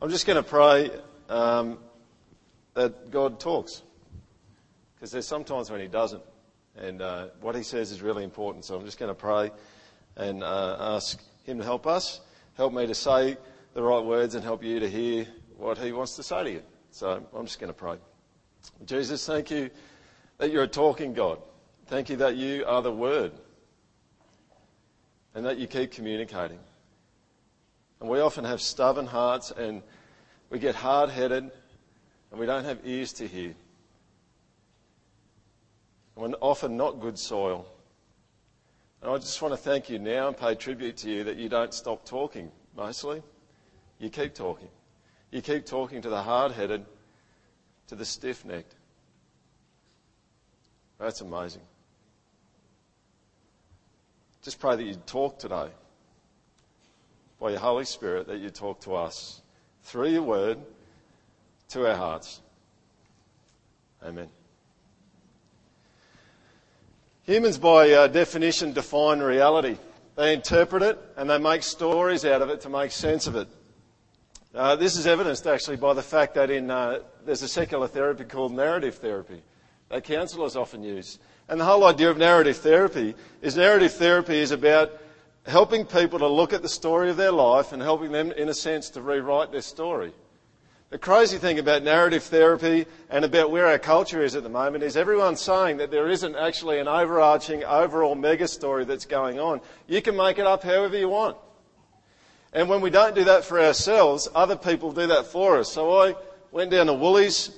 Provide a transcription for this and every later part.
I'm just going to pray um, that God talks. Because there's sometimes when He doesn't. And uh, what He says is really important. So I'm just going to pray and uh, ask Him to help us, help me to say the right words, and help you to hear what He wants to say to you. So I'm just going to pray. Jesus, thank you that you're a talking God. Thank you that you are the Word and that you keep communicating. And we often have stubborn hearts and we get hard headed and we don't have ears to hear. And we're often not good soil. And I just want to thank you now and pay tribute to you that you don't stop talking, mostly. You keep talking. You keep talking to the hard headed, to the stiff necked. That's amazing. Just pray that you talk today by your Holy Spirit, that you talk to us through your word to our hearts. Amen. Humans, by uh, definition, define reality. They interpret it and they make stories out of it to make sense of it. Uh, this is evidenced actually by the fact that in, uh, there's a secular therapy called narrative therapy that counsellors often use. And the whole idea of narrative therapy is narrative therapy is about helping people to look at the story of their life and helping them, in a sense, to rewrite their story. The crazy thing about narrative therapy and about where our culture is at the moment is everyone's saying that there isn't actually an overarching, overall mega story that's going on. You can make it up however you want. And when we don't do that for ourselves, other people do that for us. So I went down to Woolies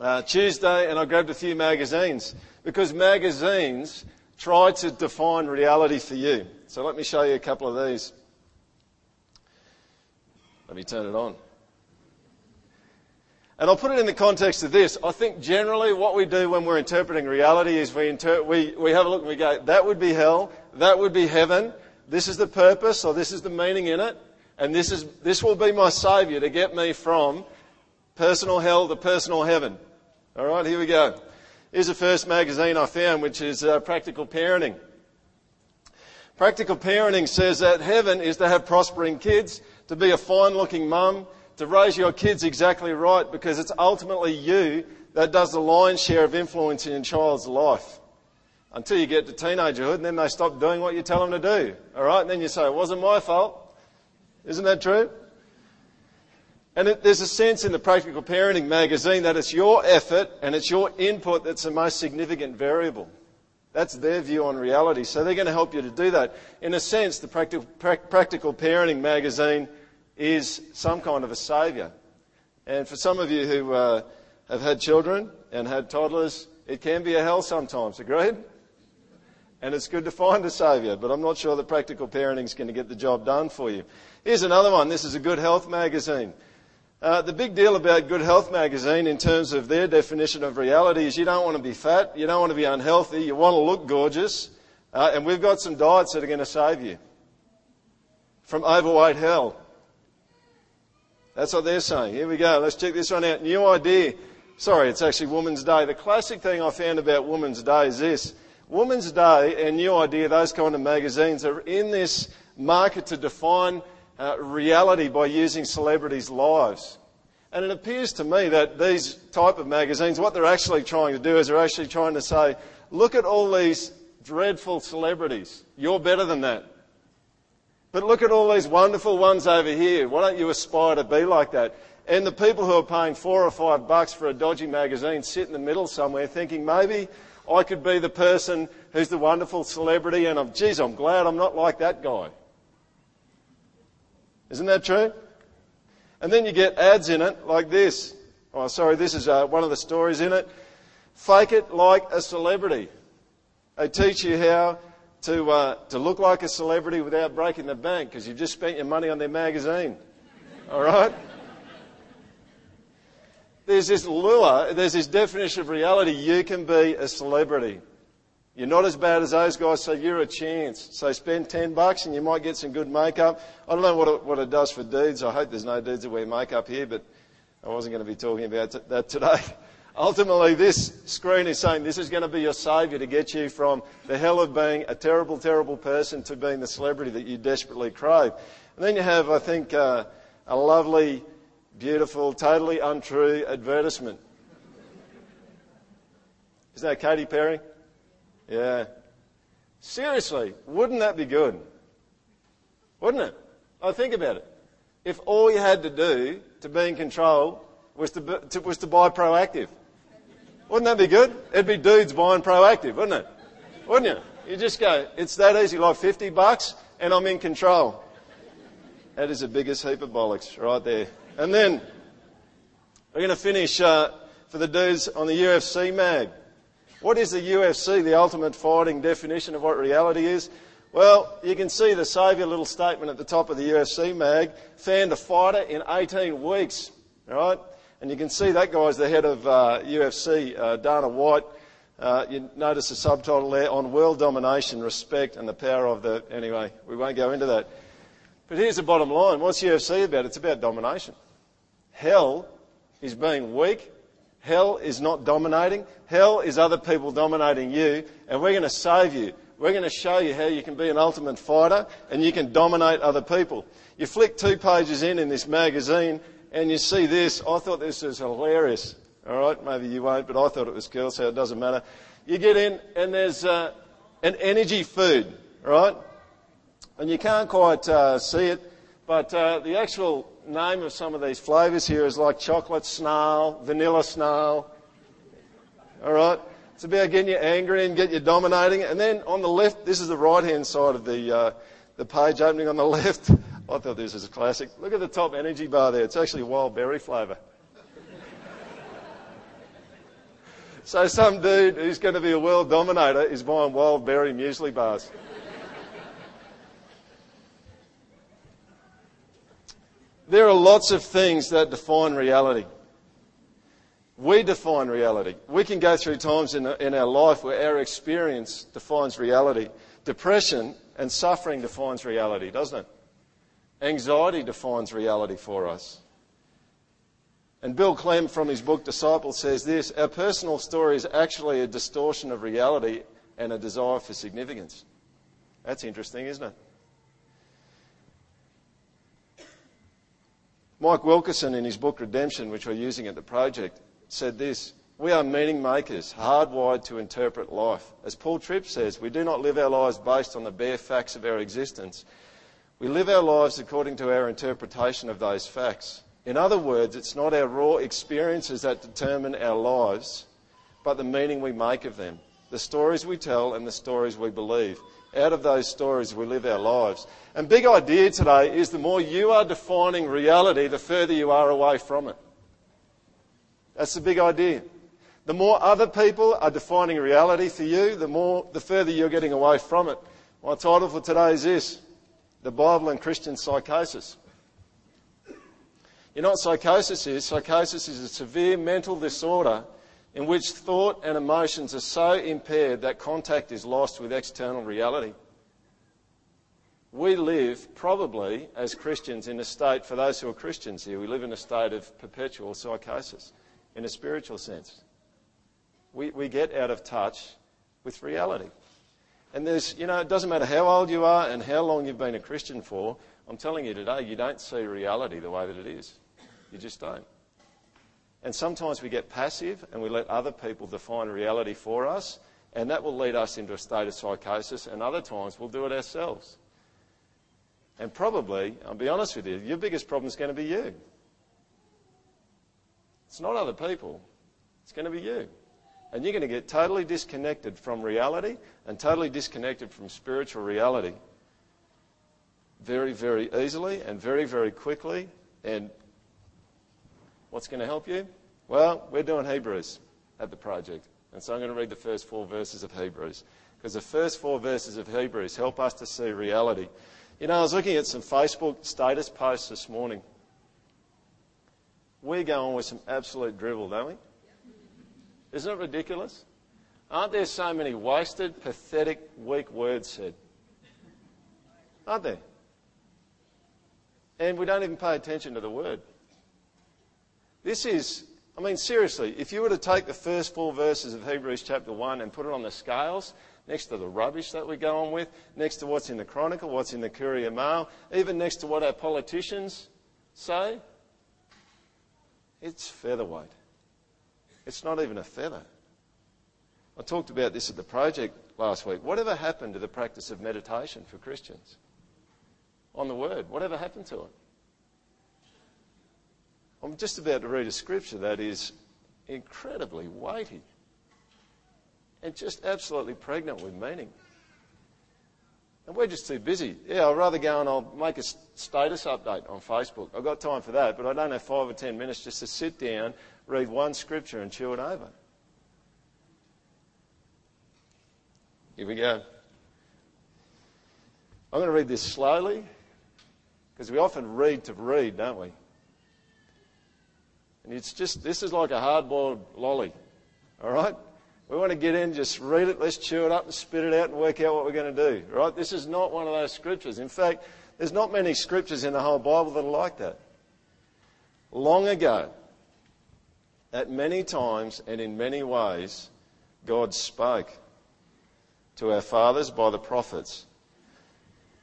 uh, Tuesday and I grabbed a few magazines because magazines try to define reality for you. So let me show you a couple of these. Let me turn it on. And I'll put it in the context of this. I think generally what we do when we're interpreting reality is we, inter- we, we have a look and we go, that would be hell, that would be heaven, this is the purpose or this is the meaning in it, and this, is, this will be my saviour to get me from personal hell to personal heaven. Alright, here we go. Here's the first magazine I found, which is uh, Practical Parenting. Practical parenting says that heaven is to have prospering kids, to be a fine looking mum, to raise your kids exactly right because it's ultimately you that does the lion's share of influence in your child's life. Until you get to teenagerhood and then they stop doing what you tell them to do. Alright? And then you say, it wasn't my fault. Isn't that true? And it, there's a sense in the Practical Parenting magazine that it's your effort and it's your input that's the most significant variable. That's their view on reality. So they're going to help you to do that. In a sense, the Practical, Practical Parenting magazine is some kind of a saviour. And for some of you who uh, have had children and had toddlers, it can be a hell sometimes, agreed? And it's good to find a saviour, but I'm not sure that practical parenting is going to get the job done for you. Here's another one. This is a good health magazine. Uh, the big deal about Good Health magazine in terms of their definition of reality is you don't want to be fat, you don't want to be unhealthy, you want to look gorgeous, uh, and we've got some diets that are going to save you from overweight hell. That's what they're saying. Here we go. Let's check this one out. New idea. Sorry, it's actually Women's Day. The classic thing I found about Women's Day is this. Women's Day and New Idea, those kind of magazines, are in this market to define uh, reality by using celebrities' lives. And it appears to me that these type of magazines, what they're actually trying to do is they're actually trying to say, look at all these dreadful celebrities. You're better than that. But look at all these wonderful ones over here. Why don't you aspire to be like that? And the people who are paying four or five bucks for a dodgy magazine sit in the middle somewhere thinking maybe I could be the person who's the wonderful celebrity and I'm, geez, I'm glad I'm not like that guy. Isn't that true? And then you get ads in it like this. Oh, sorry, this is uh, one of the stories in it. Fake it like a celebrity. They teach you how to, uh, to look like a celebrity without breaking the bank because you've just spent your money on their magazine. All right? There's this lure, there's this definition of reality. You can be a celebrity. You're not as bad as those guys, so you're a chance. So spend 10 bucks and you might get some good makeup. I don't know what it, what it does for dudes. I hope there's no dudes that wear makeup here, but I wasn't going to be talking about that today. Ultimately, this screen is saying this is going to be your saviour to get you from the hell of being a terrible, terrible person to being the celebrity that you desperately crave. And then you have, I think, uh, a lovely beautiful, totally untrue advertisement. Is that Katy Perry? Yeah. Seriously, wouldn't that be good? Wouldn't it? I think about it. If all you had to do to be in control was to, to, was to buy Proactiv. Wouldn't that be good? It'd be dudes buying Proactiv, wouldn't it? Wouldn't you? You just go, it's that easy, like 50 bucks, and I'm in control. That is the biggest heap of bollocks right there. And then we're going to finish uh, for the dudes on the UFC mag. What is the UFC, the ultimate fighting definition of what reality is? Well, you can see the saviour little statement at the top of the UFC mag, fanned a fighter in 18 weeks, right? And you can see that guy's the head of uh, UFC, uh, Dana White. Uh, you notice the subtitle there on world domination, respect, and the power of the. Anyway, we won't go into that. But here's the bottom line what's UFC about? It's about domination. Hell is being weak. Hell is not dominating. Hell is other people dominating you, and we're going to save you. We're going to show you how you can be an ultimate fighter and you can dominate other people. You flick two pages in in this magazine and you see this. I thought this was hilarious. All right, maybe you won't, but I thought it was cool, so it doesn't matter. You get in, and there's uh, an energy food, right? And you can't quite uh, see it, but uh, the actual name of some of these flavours here is like chocolate snail, vanilla snail. All right? It's about getting you angry and get you dominating. And then on the left, this is the right hand side of the, uh, the page opening on the left. I thought this was a classic. Look at the top energy bar there. It's actually wild berry flavour. So some dude who's going to be a world dominator is buying wild berry muesli bars. There are lots of things that define reality. We define reality. We can go through times in, in our life where our experience defines reality. Depression and suffering defines reality, doesn't it? Anxiety defines reality for us. And Bill Clem from his book Disciple says this Our personal story is actually a distortion of reality and a desire for significance. That's interesting, isn't it? Mike Wilkerson, in his book Redemption, which we're using at the project, said this We are meaning makers, hardwired to interpret life. As Paul Tripp says, we do not live our lives based on the bare facts of our existence. We live our lives according to our interpretation of those facts. In other words, it's not our raw experiences that determine our lives, but the meaning we make of them, the stories we tell and the stories we believe. Out of those stories, we live our lives. And big idea today is the more you are defining reality, the further you are away from it. That's the big idea. The more other people are defining reality for you, the more, the further you're getting away from it. My title for today is this: The Bible and Christian Psychosis. You know what psychosis is? Psychosis is a severe mental disorder in which thought and emotions are so impaired that contact is lost with external reality. We live, probably, as Christians, in a state, for those who are Christians here, we live in a state of perpetual psychosis, in a spiritual sense. We, we get out of touch with reality. And there's, you know, it doesn't matter how old you are and how long you've been a Christian for, I'm telling you today, you don't see reality the way that it is. You just don't. And sometimes we get passive and we let other people define reality for us, and that will lead us into a state of psychosis, and other times we'll do it ourselves. And probably, I'll be honest with you, your biggest problem is going to be you. It's not other people, it's going to be you. And you're going to get totally disconnected from reality and totally disconnected from spiritual reality very, very easily and very, very quickly. And What's going to help you? Well, we're doing Hebrews at the project. And so I'm going to read the first four verses of Hebrews. Because the first four verses of Hebrews help us to see reality. You know, I was looking at some Facebook status posts this morning. We go on with some absolute drivel, don't we? Isn't it ridiculous? Aren't there so many wasted, pathetic, weak words said? Aren't there? And we don't even pay attention to the word. This is, I mean, seriously, if you were to take the first four verses of Hebrews chapter 1 and put it on the scales, next to the rubbish that we go on with, next to what's in the Chronicle, what's in the Courier Mail, even next to what our politicians say, It's featherweight. It's not even a feather. I talked about this at the project last week. Whatever happened to the practice of meditation for Christians? On the Word. Whatever happened to it? I'm just about to read a scripture that is incredibly weighty and just absolutely pregnant with meaning. And we're just too busy. Yeah, I'd rather go and I'll make a status update on Facebook. I've got time for that, but I don't have five or ten minutes just to sit down, read one scripture and chew it over. Here we go. I'm going to read this slowly because we often read to read, don't we? And it's just, this is like a hard boiled lolly. All right? We want to get in, just read it, let's chew it up and spit it out and work out what we're going to do. Right? This is not one of those scriptures. In fact, there's not many scriptures in the whole Bible that are like that. Long ago, at many times and in many ways, God spoke to our fathers by the prophets.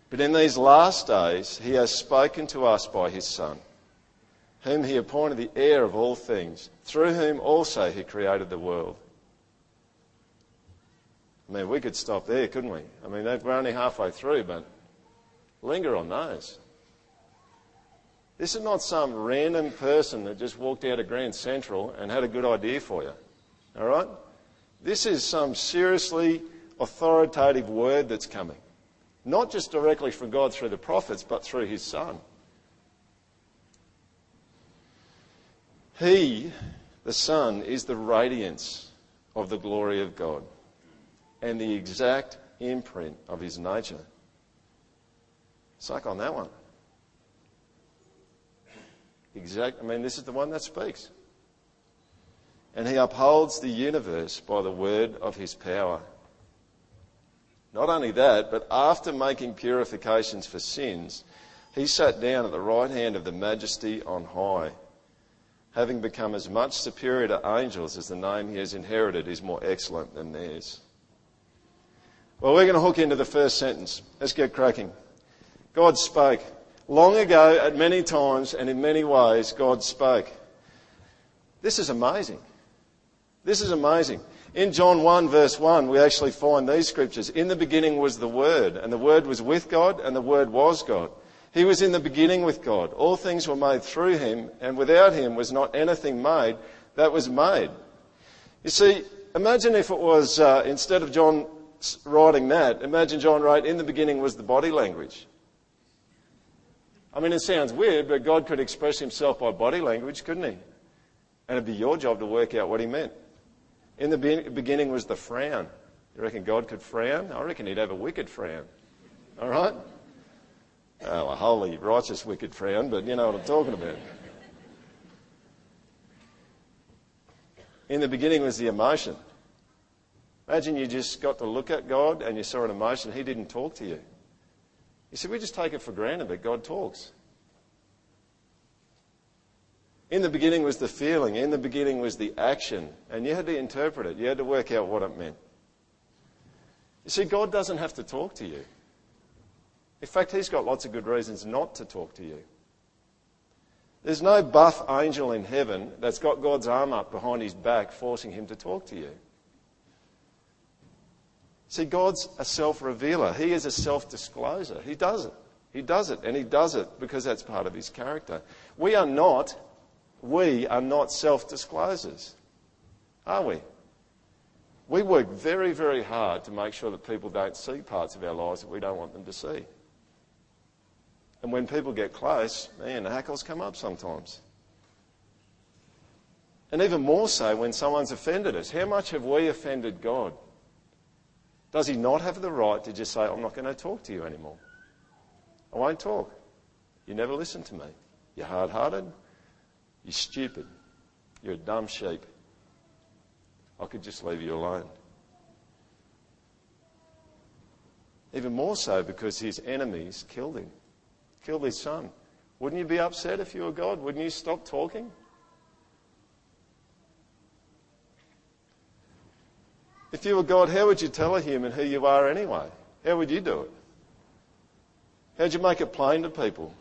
But in these last days, He has spoken to us by His Son, whom He appointed the heir of all things, through whom also He created the world. I mean, we could stop there, couldn't we? I mean, we're only halfway through, but linger on those. This is not some random person that just walked out of Grand Central and had a good idea for you. All right? This is some seriously authoritative word that's coming. Not just directly from God through the prophets, but through his Son. He, the Son, is the radiance of the glory of God and the exact imprint of his nature. Suck on that one. Exact, I mean, this is the one that speaks. And he upholds the universe by the word of his power. Not only that, but after making purifications for sins, he sat down at the right hand of the majesty on high, having become as much superior to angels as the name he has inherited is more excellent than theirs. Well, we're going to hook into the first sentence. Let's get cracking. God spoke. Long ago, at many times and in many ways, God spoke. This is amazing. This is amazing. In John 1, verse 1, we actually find these scriptures. In the beginning was the Word, and the Word was with God, and the Word was God. He was in the beginning with God. All things were made through him, and without him was not anything made that was made. You see, imagine if it was, uh, instead of John writing that, imagine John wrote, in the beginning was the body language. I mean, it sounds weird, but God could express himself by body language, couldn't he? And it'd be your job to work out what he meant. In the beginning was the frown. You reckon God could frown? I reckon he'd have a wicked frown. All right? Oh, a holy, righteous, wicked frown, but you know what I'm talking about. In the beginning was the emotion. Imagine you just got to look at God and you saw an emotion, He didn't talk to you. You see, we just take it for granted that God talks. In the beginning was the feeling, in the beginning was the action, and you had to interpret it. You had to work out what it meant. You see, God doesn't have to talk to you. In fact, He's got lots of good reasons not to talk to you. There's no buff angel in heaven that's got God's arm up behind his back forcing him to talk to you. See, God's a self revealer. He is a self discloser. He does it. He does it, and He does it because that's part of His character. We are not, we are not self disclosers, are we? We work very, very hard to make sure that people don't see parts of our lives that we don't want them to see. And when people get close, man, the hackles come up sometimes. And even more so when someone's offended us. How much have we offended God? Does he not have the right to just say, I'm not going to talk to you anymore? I won't talk. You never listen to me. You're hard hearted. You're stupid. You're a dumb sheep. I could just leave you alone. Even more so because his enemies killed him, killed his son. Wouldn't you be upset if you were God? Wouldn't you stop talking? If you were God, how would you tell a human who you are anyway? How would you do it? How'd you make it plain to people?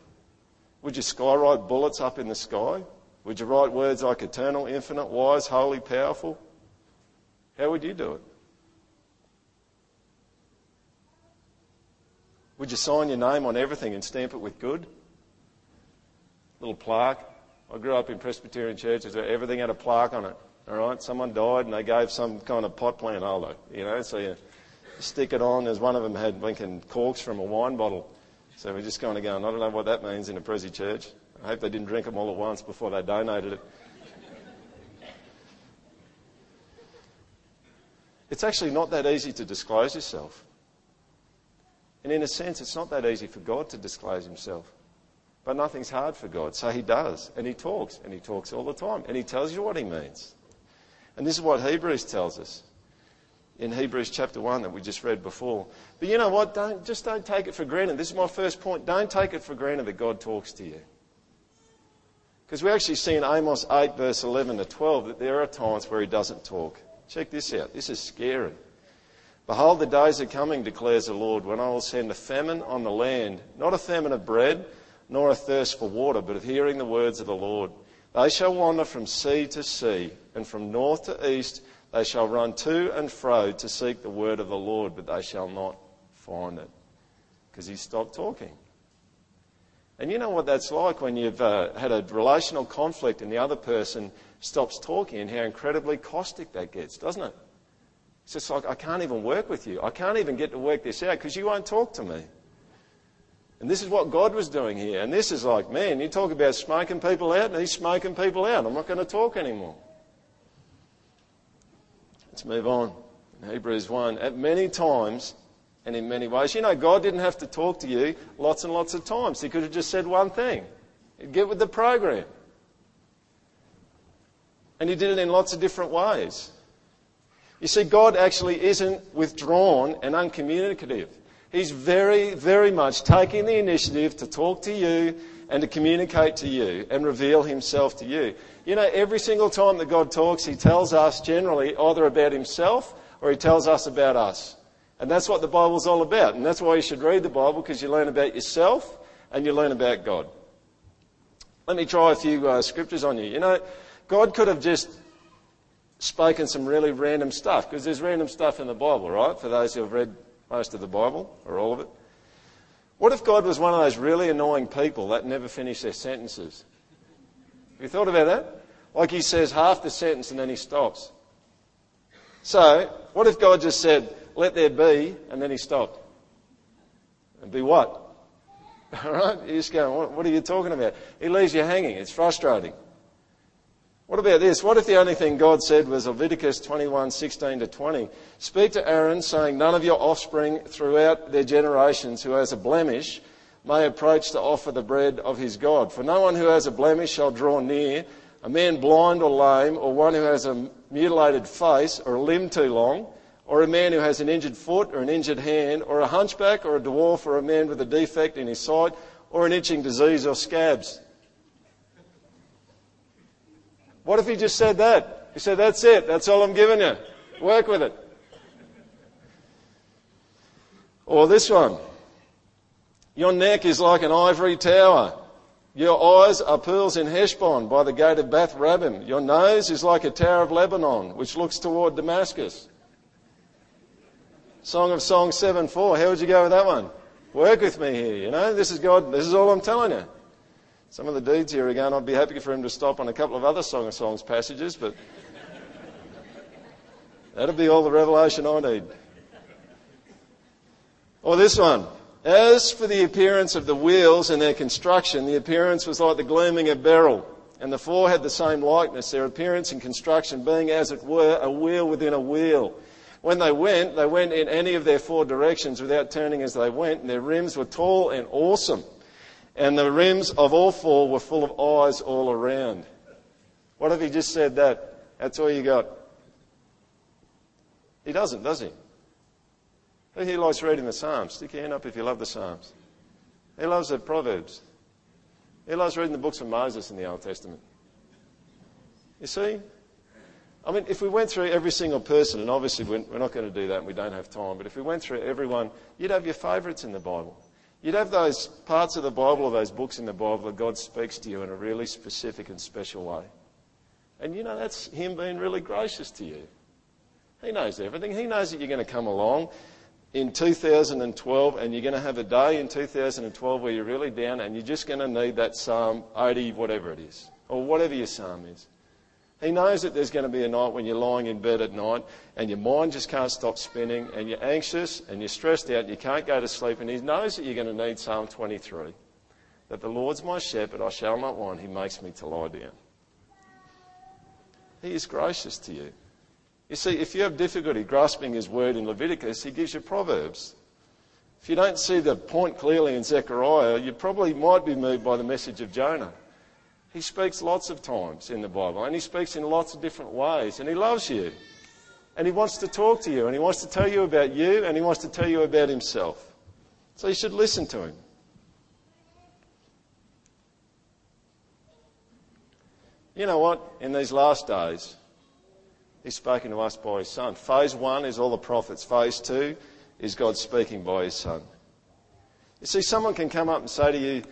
Would you skywrite bullets up in the sky? Would you write words like eternal, infinite, wise, holy, powerful? How would you do it? Would you sign your name on everything and stamp it with good? Little plaque. I grew up in Presbyterian churches where everything had a plaque on it. All right, someone died and they gave some kind of pot plant holder, you know, so you stick it on. As one of them had blinking corks from a wine bottle. So we're just kind of going, I don't know what that means in a Prezi church. I hope they didn't drink them all at once before they donated it. It's actually not that easy to disclose yourself. And in a sense, it's not that easy for God to disclose himself. But nothing's hard for God. So he does. And he talks. And he talks all the time. And he tells you what he means. And this is what Hebrews tells us in Hebrews chapter 1 that we just read before. But you know what? Don't, just don't take it for granted. This is my first point. Don't take it for granted that God talks to you. Because we actually see in Amos 8, verse 11 to 12, that there are times where he doesn't talk. Check this out. This is scary. Behold, the days are coming, declares the Lord, when I will send a famine on the land, not a famine of bread, nor a thirst for water, but of hearing the words of the Lord. They shall wander from sea to sea, and from north to east they shall run to and fro to seek the word of the Lord, but they shall not find it. Because he stopped talking. And you know what that's like when you've uh, had a relational conflict and the other person stops talking and how incredibly caustic that gets, doesn't it? It's just like, I can't even work with you. I can't even get to work this out because you won't talk to me. And this is what God was doing here. And this is like, man, you talk about smoking people out, and he's smoking people out. I'm not going to talk anymore. Let's move on. In Hebrews 1. At many times and in many ways, you know, God didn't have to talk to you lots and lots of times. He could have just said one thing. He'd get with the program. And he did it in lots of different ways. You see, God actually isn't withdrawn and uncommunicative. He's very, very much taking the initiative to talk to you and to communicate to you and reveal himself to you. You know, every single time that God talks, he tells us generally either about himself or he tells us about us. And that's what the Bible's all about. And that's why you should read the Bible because you learn about yourself and you learn about God. Let me try a few uh, scriptures on you. You know, God could have just spoken some really random stuff, because there's random stuff in the Bible, right? For those who have read most of the Bible, or all of it. What if God was one of those really annoying people that never finish their sentences? Have you thought about that? Like he says half the sentence and then he stops. So, what if God just said, let there be, and then he stopped? And be what? All right? You're just go, what are you talking about? He leaves you hanging. It's frustrating. What about this? What if the only thing God said was Leviticus 21, 16 to 20? Speak to Aaron, saying, None of your offspring throughout their generations who has a blemish may approach to offer the bread of his God. For no one who has a blemish shall draw near, a man blind or lame, or one who has a mutilated face, or a limb too long, or a man who has an injured foot, or an injured hand, or a hunchback, or a dwarf, or a man with a defect in his sight, or an itching disease or scabs. What if he just said that? He said, That's it. That's all I'm giving you. Work with it. Or this one. Your neck is like an ivory tower. Your eyes are pools in Heshbon by the gate of Bath Rabbim. Your nose is like a tower of Lebanon, which looks toward Damascus. Song of Songs 7 4. How would you go with that one? Work with me here, you know? This is God, this is all I'm telling you. Some of the deeds here again, I'd be happy for him to stop on a couple of other Song of Songs passages, but that'll be all the revelation I need. Or this one. As for the appearance of the wheels and their construction, the appearance was like the gleaming of beryl, and the four had the same likeness, their appearance and construction being, as it were, a wheel within a wheel. When they went, they went in any of their four directions without turning as they went, and their rims were tall and awesome and the rims of all four were full of eyes all around. What if he just said that? That's all you got. He doesn't, does he? He likes reading the Psalms. Stick your hand up if you love the Psalms. He loves the Proverbs. He loves reading the books of Moses in the Old Testament. You see? I mean, if we went through every single person, and obviously we're not going to do that and we don't have time, but if we went through everyone, you'd have your favourites in the Bible. You'd have those parts of the Bible or those books in the Bible that God speaks to you in a really specific and special way. And you know, that's Him being really gracious to you. He knows everything. He knows that you're going to come along in 2012 and you're going to have a day in 2012 where you're really down and you're just going to need that Psalm 80, whatever it is, or whatever your Psalm is. He knows that there's going to be a night when you're lying in bed at night and your mind just can't stop spinning and you're anxious and you're stressed out and you can't go to sleep. And He knows that you're going to need Psalm 23 that the Lord's my shepherd, I shall not want, He makes me to lie down. He is gracious to you. You see, if you have difficulty grasping His word in Leviticus, He gives you Proverbs. If you don't see the point clearly in Zechariah, you probably might be moved by the message of Jonah. He speaks lots of times in the Bible, and he speaks in lots of different ways, and he loves you. And he wants to talk to you, and he wants to tell you about you, and he wants to tell you about himself. So you should listen to him. You know what? In these last days, he's spoken to us by his son. Phase one is all the prophets. Phase two is God speaking by his son. You see, someone can come up and say to you,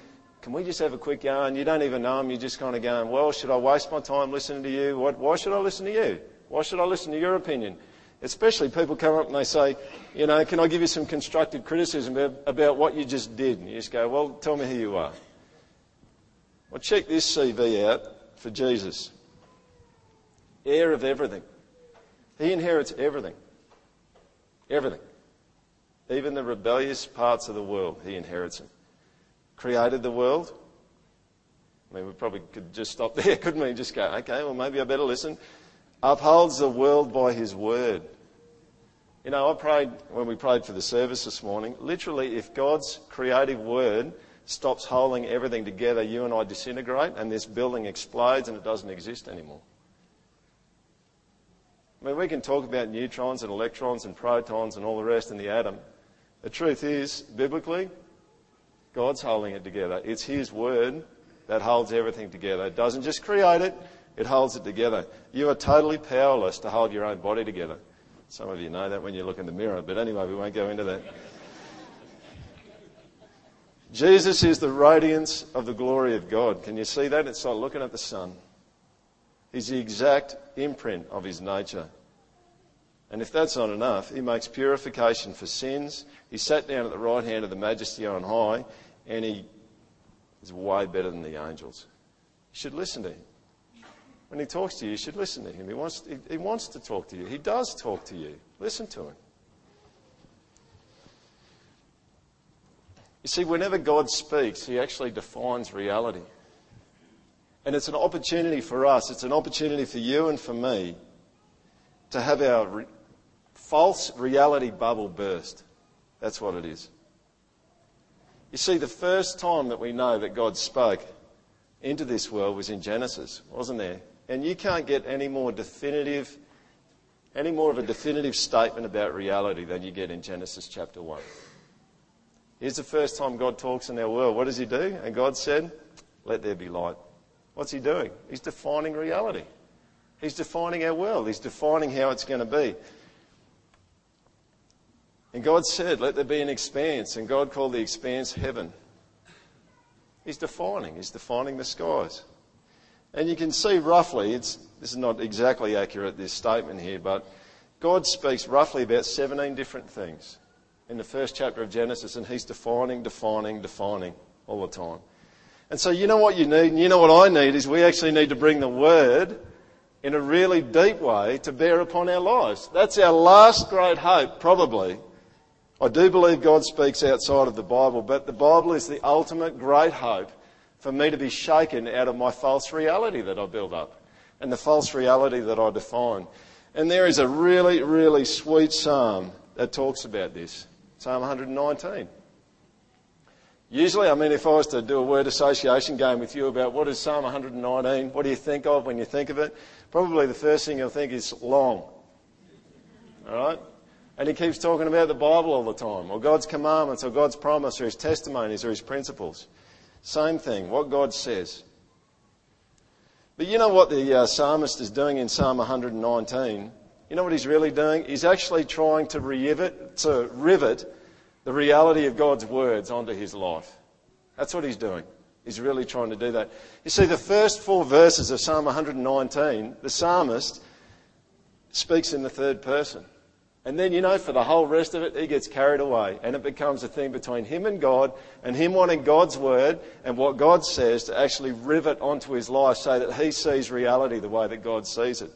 can we just have a quick yarn? You don't even know him. You're just kind of going, well, should I waste my time listening to you? What, why should I listen to you? Why should I listen to your opinion? Especially people come up and they say, you know, can I give you some constructive criticism about, about what you just did? And you just go, well, tell me who you are. Well, check this CV out for Jesus. Heir of everything. He inherits everything. Everything. Even the rebellious parts of the world, he inherits them created the world. I mean, we probably could just stop there, couldn't we? Just go, okay, well, maybe I better listen. Upholds the world by his word. You know, I prayed when we prayed for the service this morning. Literally, if God's creative word stops holding everything together, you and I disintegrate and this building explodes and it doesn't exist anymore. I mean, we can talk about neutrons and electrons and protons and all the rest in the atom. The truth is, biblically, God's holding it together. It's His Word that holds everything together. It doesn't just create it, it holds it together. You are totally powerless to hold your own body together. Some of you know that when you look in the mirror, but anyway, we won't go into that. Jesus is the radiance of the glory of God. Can you see that? It's like looking at the sun. He's the exact imprint of his nature. And if that's not enough, he makes purification for sins. He sat down at the right hand of the majesty on high and he is way better than the angels. You should listen to him. When he talks to you, you should listen to him. He wants, he, he wants to talk to you. He does talk to you. Listen to him. You see, whenever God speaks, he actually defines reality. And it's an opportunity for us, it's an opportunity for you and for me to have our re- false reality bubble burst. That's what it is. You see, the first time that we know that God spoke into this world was in Genesis, wasn't there? And you can't get any more definitive, any more of a definitive statement about reality than you get in Genesis chapter 1. Here's the first time God talks in our world. What does He do? And God said, Let there be light. What's He doing? He's defining reality. He's defining our world. He's defining how it's going to be. And God said, Let there be an expanse. And God called the expanse heaven. He's defining, He's defining the skies. And you can see roughly, it's, this is not exactly accurate, this statement here, but God speaks roughly about 17 different things in the first chapter of Genesis, and He's defining, defining, defining all the time. And so, you know what you need, and you know what I need, is we actually need to bring the Word in a really deep way to bear upon our lives. That's our last great hope, probably, I do believe God speaks outside of the Bible, but the Bible is the ultimate great hope for me to be shaken out of my false reality that I build up and the false reality that I define. And there is a really, really sweet psalm that talks about this Psalm 119. Usually, I mean, if I was to do a word association game with you about what is Psalm 119, what do you think of when you think of it? Probably the first thing you'll think is long. All right? And he keeps talking about the Bible all the time, or God's commandments, or God's promise, or his testimonies, or his principles. Same thing, what God says. But you know what the uh, psalmist is doing in Psalm 119? You know what he's really doing? He's actually trying to rivet, to rivet the reality of God's words onto his life. That's what he's doing. He's really trying to do that. You see, the first four verses of Psalm 119, the psalmist speaks in the third person. And then, you know, for the whole rest of it, he gets carried away. And it becomes a thing between him and God and him wanting God's word and what God says to actually rivet onto his life so that he sees reality the way that God sees it.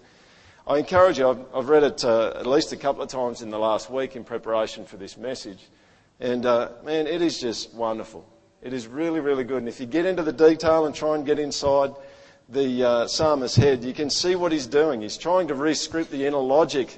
I encourage you, I've, I've read it uh, at least a couple of times in the last week in preparation for this message. And uh, man, it is just wonderful. It is really, really good. And if you get into the detail and try and get inside the uh, psalmist's head, you can see what he's doing. He's trying to re-script the inner logic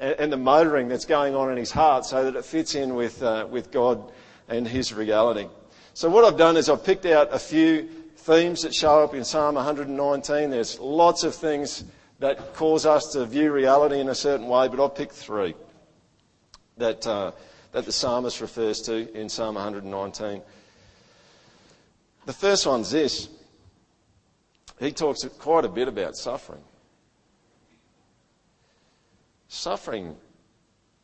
and the motoring that's going on in his heart so that it fits in with, uh, with God and his reality. So what I've done is I've picked out a few themes that show up in Psalm 119. There's lots of things that cause us to view reality in a certain way, but I've picked three that, uh, that the psalmist refers to in Psalm 119. The first one's this. He talks quite a bit about suffering. Suffering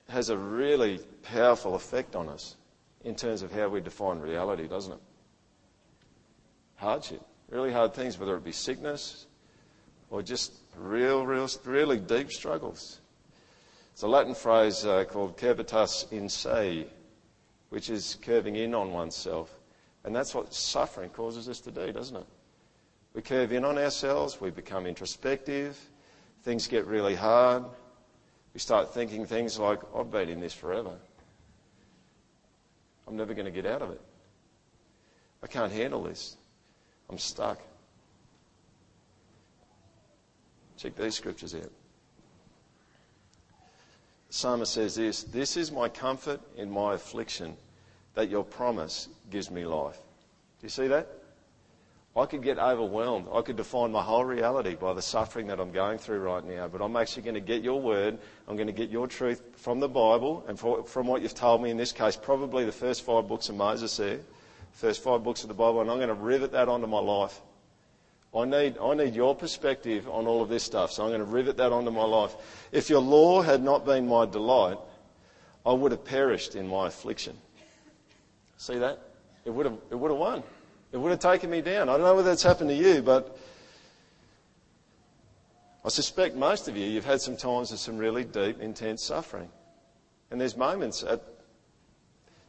has a really powerful effect on us in terms of how we define reality, doesn't it? Hardship, really hard things, whether it be sickness or just real, real, really deep struggles. It's a Latin phrase uh, called curvitas in se, which is curving in on oneself. And that's what suffering causes us to do, doesn't it? We curve in on ourselves, we become introspective, things get really hard, we start thinking things like, I've been in this forever. I'm never going to get out of it. I can't handle this. I'm stuck. Check these scriptures out. The psalmist says this This is my comfort in my affliction, that your promise gives me life. Do you see that? I could get overwhelmed. I could define my whole reality by the suffering that I'm going through right now. But I'm actually going to get your word. I'm going to get your truth from the Bible and from what you've told me in this case, probably the first five books of Moses there, first five books of the Bible, and I'm going to rivet that onto my life. I need, I need your perspective on all of this stuff, so I'm going to rivet that onto my life. If your law had not been my delight, I would have perished in my affliction. See that? It would have, it would have won. It would have taken me down. I don't know whether that's happened to you, but I suspect most of you, you've had some times of some really deep, intense suffering. And there's moments at,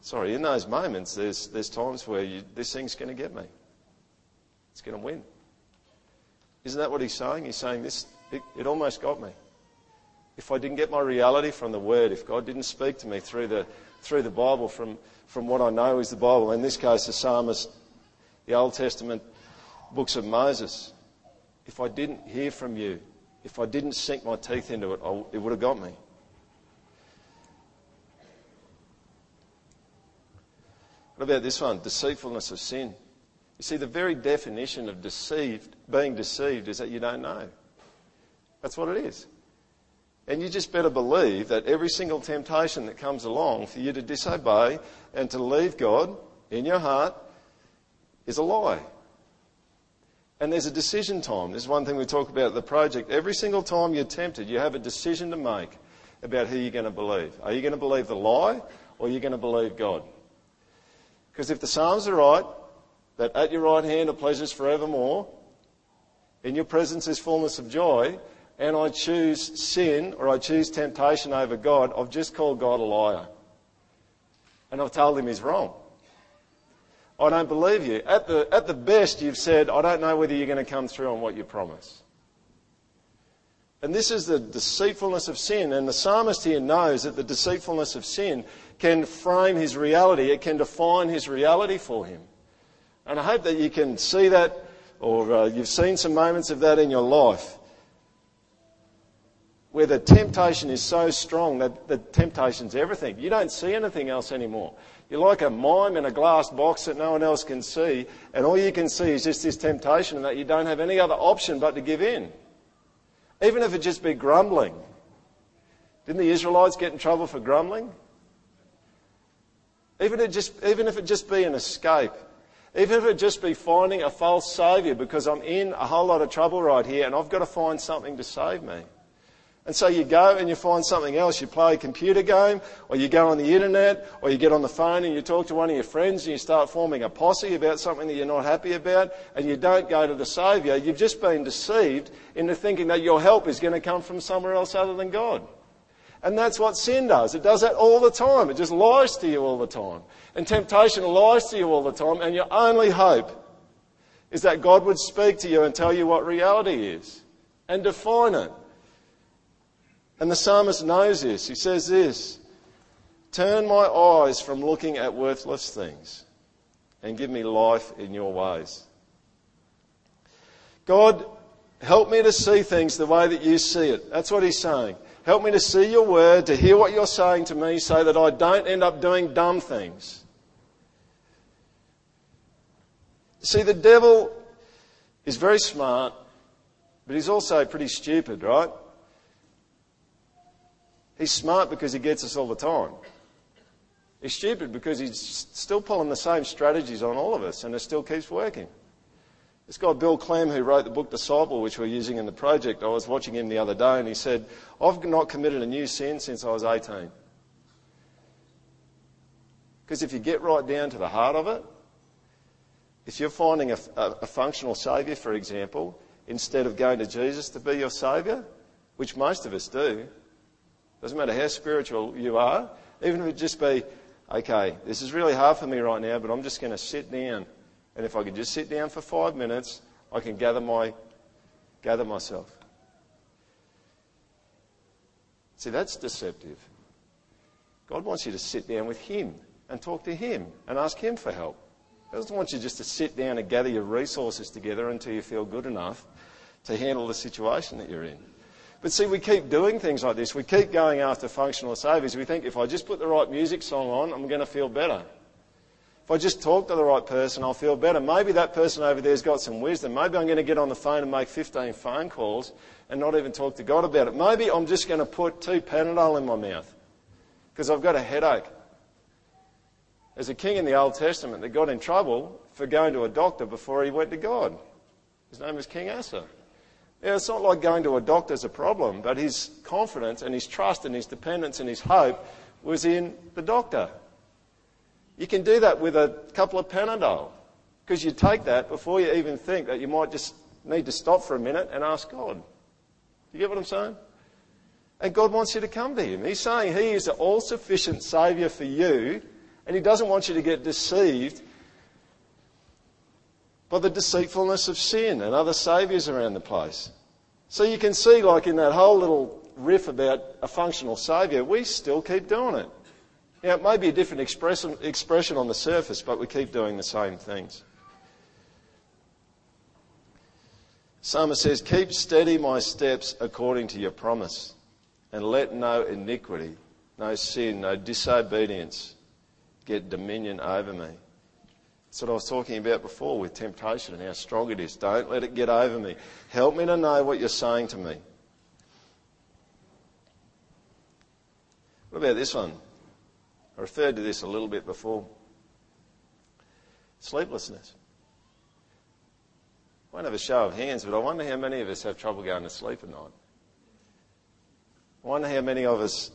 sorry, in those moments, there's, there's times where you, this thing's going to get me. It's going to win. Isn't that what he's saying? He's saying this, it, it almost got me. If I didn't get my reality from the Word, if God didn't speak to me through the, through the Bible, from, from what I know is the Bible, in this case, the psalmist the Old Testament books of Moses, if I didn't hear from you, if I didn't sink my teeth into it, it would have got me. What about this one? Deceitfulness of sin. You see, the very definition of deceived, being deceived, is that you don't know. That's what it is. And you just better believe that every single temptation that comes along for you to disobey and to leave God in your heart is a lie. And there's a decision time. There's one thing we talk about the project. Every single time you're tempted, you have a decision to make about who you're going to believe. Are you going to believe the lie or are you going to believe God? Because if the Psalms are right, that at your right hand are pleasures forevermore, in your presence is fullness of joy, and I choose sin or I choose temptation over God, I've just called God a liar. And I've told him he's wrong. I don't believe you. At the, at the best, you've said, I don't know whether you're going to come through on what you promise. And this is the deceitfulness of sin. And the psalmist here knows that the deceitfulness of sin can frame his reality, it can define his reality for him. And I hope that you can see that, or uh, you've seen some moments of that in your life, where the temptation is so strong that the temptation's everything. You don't see anything else anymore. You're like a mime in a glass box that no one else can see, and all you can see is just this temptation and that you don't have any other option but to give in. Even if it just be grumbling. Didn't the Israelites get in trouble for grumbling? Even if, just, even if it just be an escape. Even if it just be finding a false saviour because I'm in a whole lot of trouble right here and I've got to find something to save me. And so you go and you find something else. You play a computer game, or you go on the internet, or you get on the phone and you talk to one of your friends and you start forming a posse about something that you're not happy about, and you don't go to the Saviour. You've just been deceived into thinking that your help is going to come from somewhere else other than God. And that's what sin does. It does that all the time. It just lies to you all the time. And temptation lies to you all the time, and your only hope is that God would speak to you and tell you what reality is and define it. And the psalmist knows this. He says this Turn my eyes from looking at worthless things and give me life in your ways. God, help me to see things the way that you see it. That's what he's saying. Help me to see your word, to hear what you're saying to me so that I don't end up doing dumb things. See, the devil is very smart, but he's also pretty stupid, right? He's smart because he gets us all the time. He's stupid because he's still pulling the same strategies on all of us and it still keeps working. This guy, Bill Clem, who wrote the book Disciple, which we're using in the project, I was watching him the other day and he said, I've not committed a new sin since I was 18. Because if you get right down to the heart of it, if you're finding a, a, a functional Saviour, for example, instead of going to Jesus to be your Saviour, which most of us do, doesn't matter how spiritual you are, even if it just be, okay, this is really hard for me right now, but I'm just going to sit down. And if I can just sit down for five minutes, I can gather my, gather myself. See, that's deceptive. God wants you to sit down with Him and talk to Him and ask Him for help. He doesn't want you just to sit down and gather your resources together until you feel good enough to handle the situation that you're in. But see, we keep doing things like this. We keep going after functional saviours. We think if I just put the right music song on, I'm going to feel better. If I just talk to the right person, I'll feel better. Maybe that person over there's got some wisdom. Maybe I'm going to get on the phone and make 15 phone calls and not even talk to God about it. Maybe I'm just going to put two Panadol in my mouth because I've got a headache. There's a king in the Old Testament that got in trouble for going to a doctor before he went to God. His name was King Asa. Yeah, it's not like going to a doctor's a problem, but his confidence and his trust and his dependence and his hope was in the doctor. You can do that with a couple of Panadol because you take that before you even think that you might just need to stop for a minute and ask God. Do you get what I'm saying? And God wants you to come to Him. He's saying He is an all sufficient Saviour for you, and He doesn't want you to get deceived by the deceitfulness of sin and other saviours around the place. So you can see, like in that whole little riff about a functional saviour, we still keep doing it. Now, it may be a different expression, expression on the surface, but we keep doing the same things. Psalmist says, Keep steady my steps according to your promise, and let no iniquity, no sin, no disobedience get dominion over me. That's what I was talking about before with temptation and how strong it is. Don't let it get over me. Help me to know what you're saying to me. What about this one? I referred to this a little bit before. Sleeplessness. I won't have a show of hands, but I wonder how many of us have trouble going to sleep at night. I wonder how many of us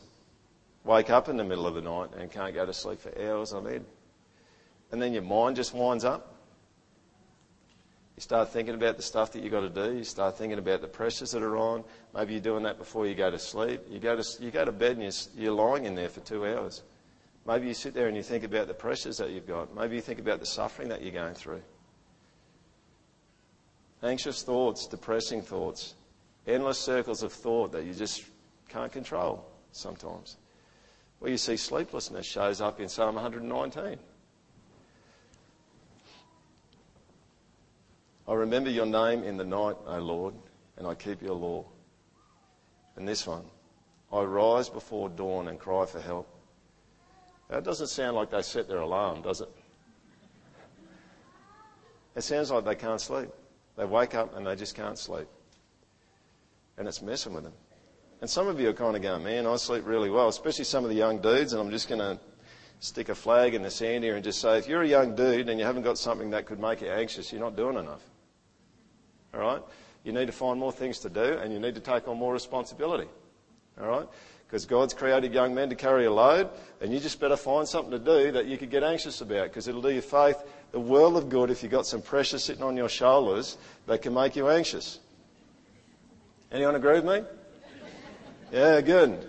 wake up in the middle of the night and can't go to sleep for hours on end and then your mind just winds up. You start thinking about the stuff that you've got to do. You start thinking about the pressures that are on. Maybe you're doing that before you go to sleep. You go to, you go to bed and you're, you're lying in there for two hours. Maybe you sit there and you think about the pressures that you've got. Maybe you think about the suffering that you're going through. Anxious thoughts, depressing thoughts, endless circles of thought that you just can't control sometimes. Well, you see sleeplessness shows up in Psalm 119. I remember your name in the night, O Lord, and I keep your law. And this one, I rise before dawn and cry for help. That doesn't sound like they set their alarm, does it? It sounds like they can't sleep. They wake up and they just can't sleep. And it's messing with them. And some of you are kind of going, man, I sleep really well, especially some of the young dudes, and I'm just going to stick a flag in the sand here and just say, if you're a young dude and you haven't got something that could make you anxious, you're not doing enough. All right? You need to find more things to do and you need to take on more responsibility. All right? Because God's created young men to carry a load, and you just better find something to do that you could get anxious about, because it'll do your faith the world of good if you've got some pressure sitting on your shoulders that can make you anxious. Anyone agree with me? Yeah, good.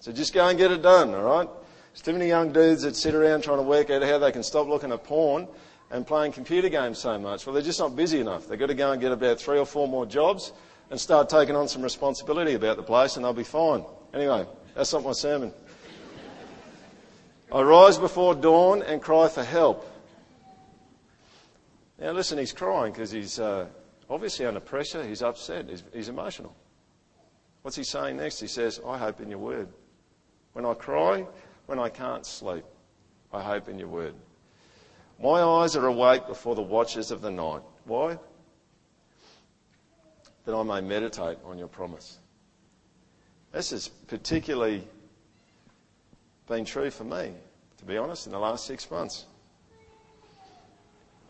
So just go and get it done, all right? There's too many young dudes that sit around trying to work out how they can stop looking at porn and playing computer games so much. Well, they're just not busy enough. They've got to go and get about three or four more jobs and start taking on some responsibility about the place and they'll be fine. Anyway, that's not my sermon. I rise before dawn and cry for help. Now listen, he's crying because he's uh, obviously under pressure. He's upset. He's, he's emotional. What's he saying next? He says, I hope in your word. When I cry, when I can't sleep, I hope in your word. My eyes are awake before the watches of the night. Why? That I may meditate on your promise. This has particularly been true for me, to be honest, in the last six months.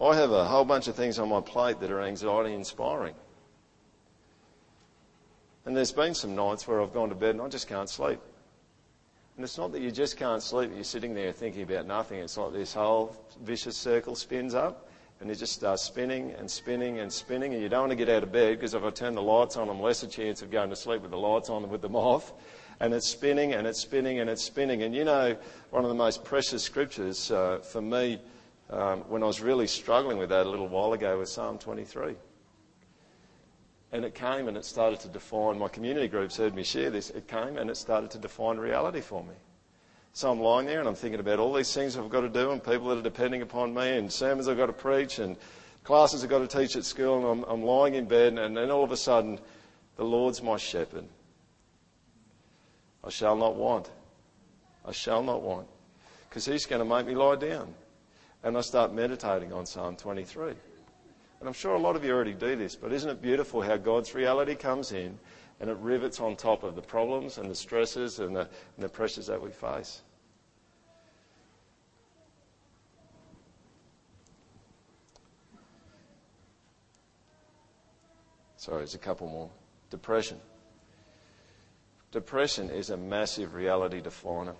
I have a whole bunch of things on my plate that are anxiety inspiring. And there's been some nights where I've gone to bed and I just can't sleep. And it's not that you just can't sleep, you're sitting there thinking about nothing. It's like this whole vicious circle spins up and it just starts spinning and spinning and spinning. And you don't want to get out of bed because if I turn the lights on, I'm less a chance of going to sleep with the lights on than with them off. And it's spinning and it's spinning and it's spinning. And you know, one of the most precious scriptures uh, for me um, when I was really struggling with that a little while ago was Psalm 23. And it came and it started to define, my community groups heard me share this, it came and it started to define reality for me. So I'm lying there and I'm thinking about all these things I've got to do and people that are depending upon me and sermons I've got to preach and classes I've got to teach at school and I'm, I'm lying in bed and then all of a sudden, the Lord's my shepherd. I shall not want. I shall not want. Because he's going to make me lie down. And I start meditating on Psalm 23. And I'm sure a lot of you already do this, but isn't it beautiful how God's reality comes in and it rivets on top of the problems and the stresses and the, and the pressures that we face? Sorry, there's a couple more. Depression. Depression is a massive reality definer.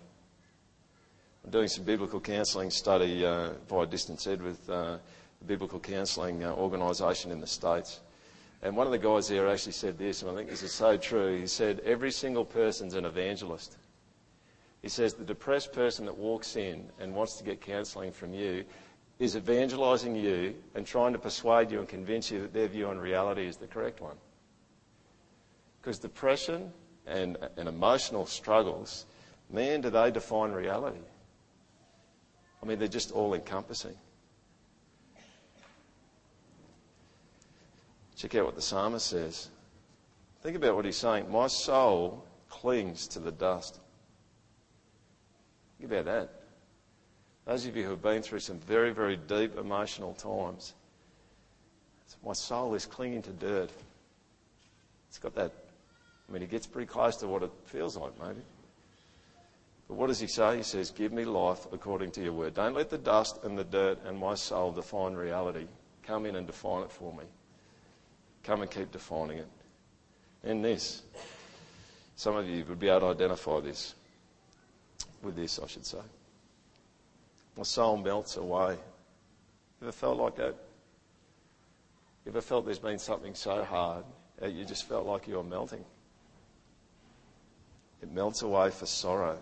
I'm doing some biblical counselling study uh, via Distance Ed with uh, biblical counselling uh, organisation in the States. And one of the guys there actually said this, and I think this is so true. He said, Every single person's an evangelist. He says, The depressed person that walks in and wants to get counselling from you is evangelising you and trying to persuade you and convince you that their view on reality is the correct one. Because depression and, and emotional struggles, man, do they define reality. I mean, they're just all encompassing. Check out what the psalmist says. Think about what he's saying. My soul clings to the dust. Think about that. Those of you who have been through some very, very deep emotional times, my soul is clinging to dirt. It's got that, I mean, it gets pretty close to what it feels like, maybe. But what does he say? He says, Give me life according to your word. Don't let the dust and the dirt and my soul define reality. Come in and define it for me. Come and keep defining it. And this, some of you would be able to identify this with this, I should say. My soul melts away. Ever felt like that? Ever felt there's been something so hard that you just felt like you were melting? It melts away for sorrow.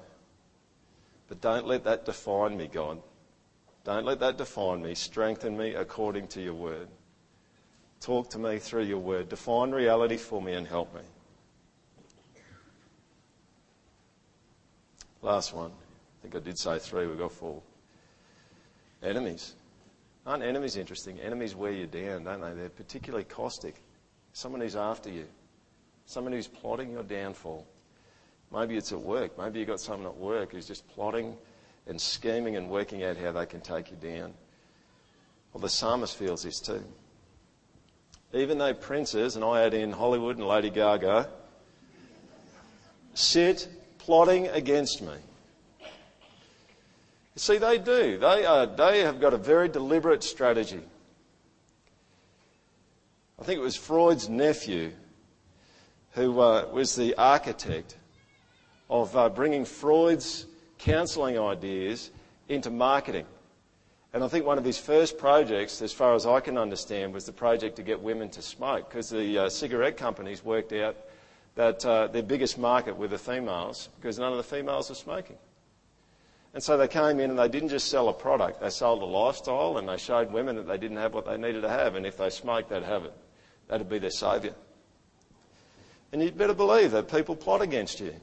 But don't let that define me, God. Don't let that define me. Strengthen me according to your word. Talk to me through your word. Define reality for me and help me. Last one. I think I did say three, we've got four. Enemies. Aren't enemies interesting? Enemies wear you down, don't they? They're particularly caustic. Someone who's after you, someone who's plotting your downfall. Maybe it's at work. Maybe you've got someone at work who's just plotting and scheming and working out how they can take you down. Well, the psalmist feels this too even though princes, and I add in Hollywood and Lady Gaga, sit plotting against me. See, they do. They, are, they have got a very deliberate strategy. I think it was Freud's nephew who uh, was the architect of uh, bringing Freud's counselling ideas into marketing. And I think one of his first projects, as far as I can understand, was the project to get women to smoke because the uh, cigarette companies worked out that uh, their biggest market were the females because none of the females were smoking. And so they came in and they didn't just sell a product, they sold a lifestyle and they showed women that they didn't have what they needed to have. And if they smoked, they'd have it. That'd be their saviour. And you'd better believe that people plot against you.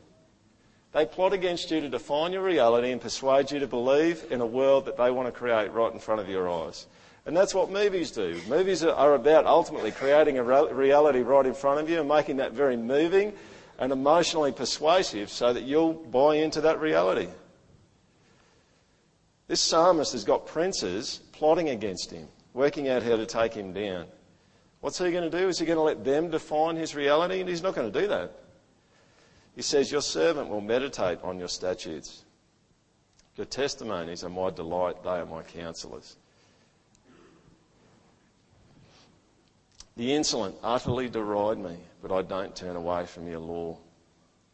They plot against you to define your reality and persuade you to believe in a world that they want to create right in front of your eyes. And that's what movies do. Movies are about ultimately creating a reality right in front of you and making that very moving and emotionally persuasive so that you'll buy into that reality. This psalmist has got princes plotting against him, working out how to take him down. What's he going to do? Is he going to let them define his reality? And he's not going to do that. He says, Your servant will meditate on your statutes. Your testimonies are my delight, they are my counselors. The insolent utterly deride me, but I don't turn away from your law.